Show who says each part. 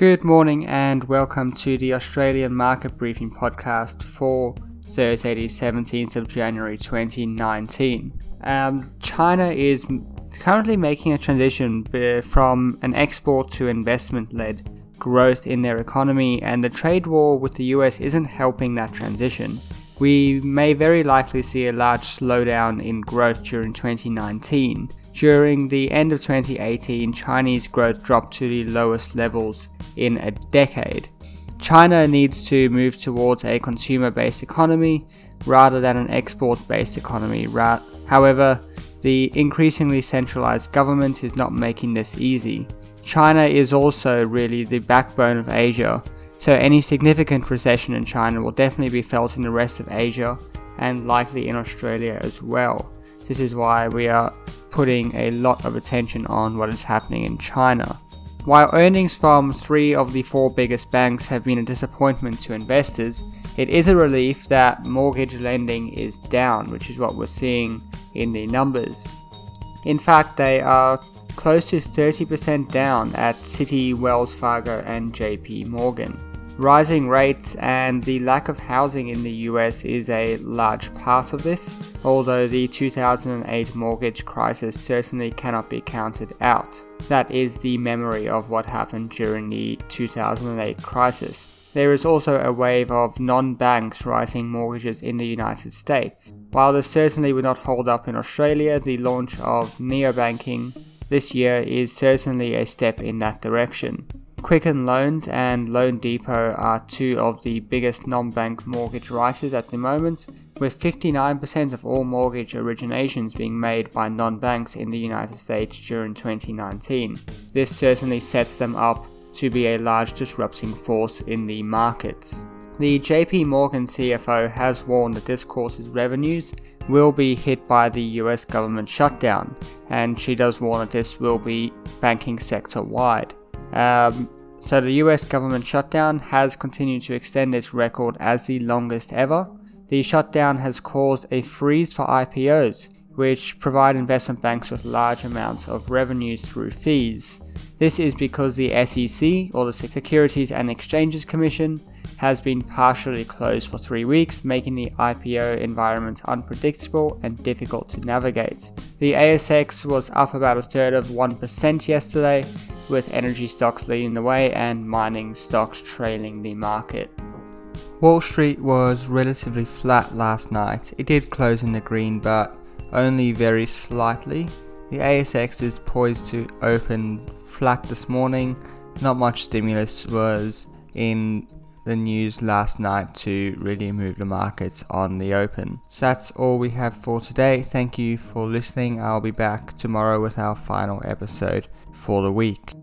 Speaker 1: Good morning and welcome to the Australian Market Briefing podcast for Thursday, the 17th of January 2019. Um, China is currently making a transition uh, from an export to investment led growth in their economy, and the trade war with the US isn't helping that transition. We may very likely see a large slowdown in growth during 2019. During the end of 2018, Chinese growth dropped to the lowest levels in a decade. China needs to move towards a consumer based economy rather than an export based economy. However, the increasingly centralized government is not making this easy. China is also really the backbone of Asia, so any significant recession in China will definitely be felt in the rest of Asia and likely in Australia as well. This is why we are putting a lot of attention on what is happening in China. While earnings from three of the four biggest banks have been a disappointment to investors, it is a relief that mortgage lending is down, which is what we're seeing in the numbers. In fact, they are close to 30% down at Citi, Wells Fargo, and JP Morgan. Rising rates and the lack of housing in the US is a large part of this, although the 2008 mortgage crisis certainly cannot be counted out. That is the memory of what happened during the 2008 crisis. There is also a wave of non banks writing mortgages in the United States. While this certainly would not hold up in Australia, the launch of neobanking this year is certainly a step in that direction. Quicken Loans and loanDepot are two of the biggest non bank mortgage writers at the moment, with 59% of all mortgage originations being made by non banks in the United States during 2019. This certainly sets them up to be a large disrupting force in the markets. The JP Morgan CFO has warned that this course's revenues will be hit by the US government shutdown, and she does warn that this will be banking sector wide. Um, so the US government shutdown has continued to extend its record as the longest ever. The shutdown has caused a freeze for IPOs, which provide investment banks with large amounts of revenue through fees. This is because the SEC, or the Securities and Exchanges Commission, has been partially closed for three weeks, making the IPO environment unpredictable and difficult to navigate. The ASX was up about a third of 1% yesterday, with energy stocks leading the way and mining stocks trailing the market. Wall Street was relatively flat last night. It did close in the green, but only very slightly. The ASX is poised to open flat this morning. Not much stimulus was in the news last night to really move the markets on the open. So that's all we have for today. Thank you for listening. I'll be back tomorrow with our final episode for the week.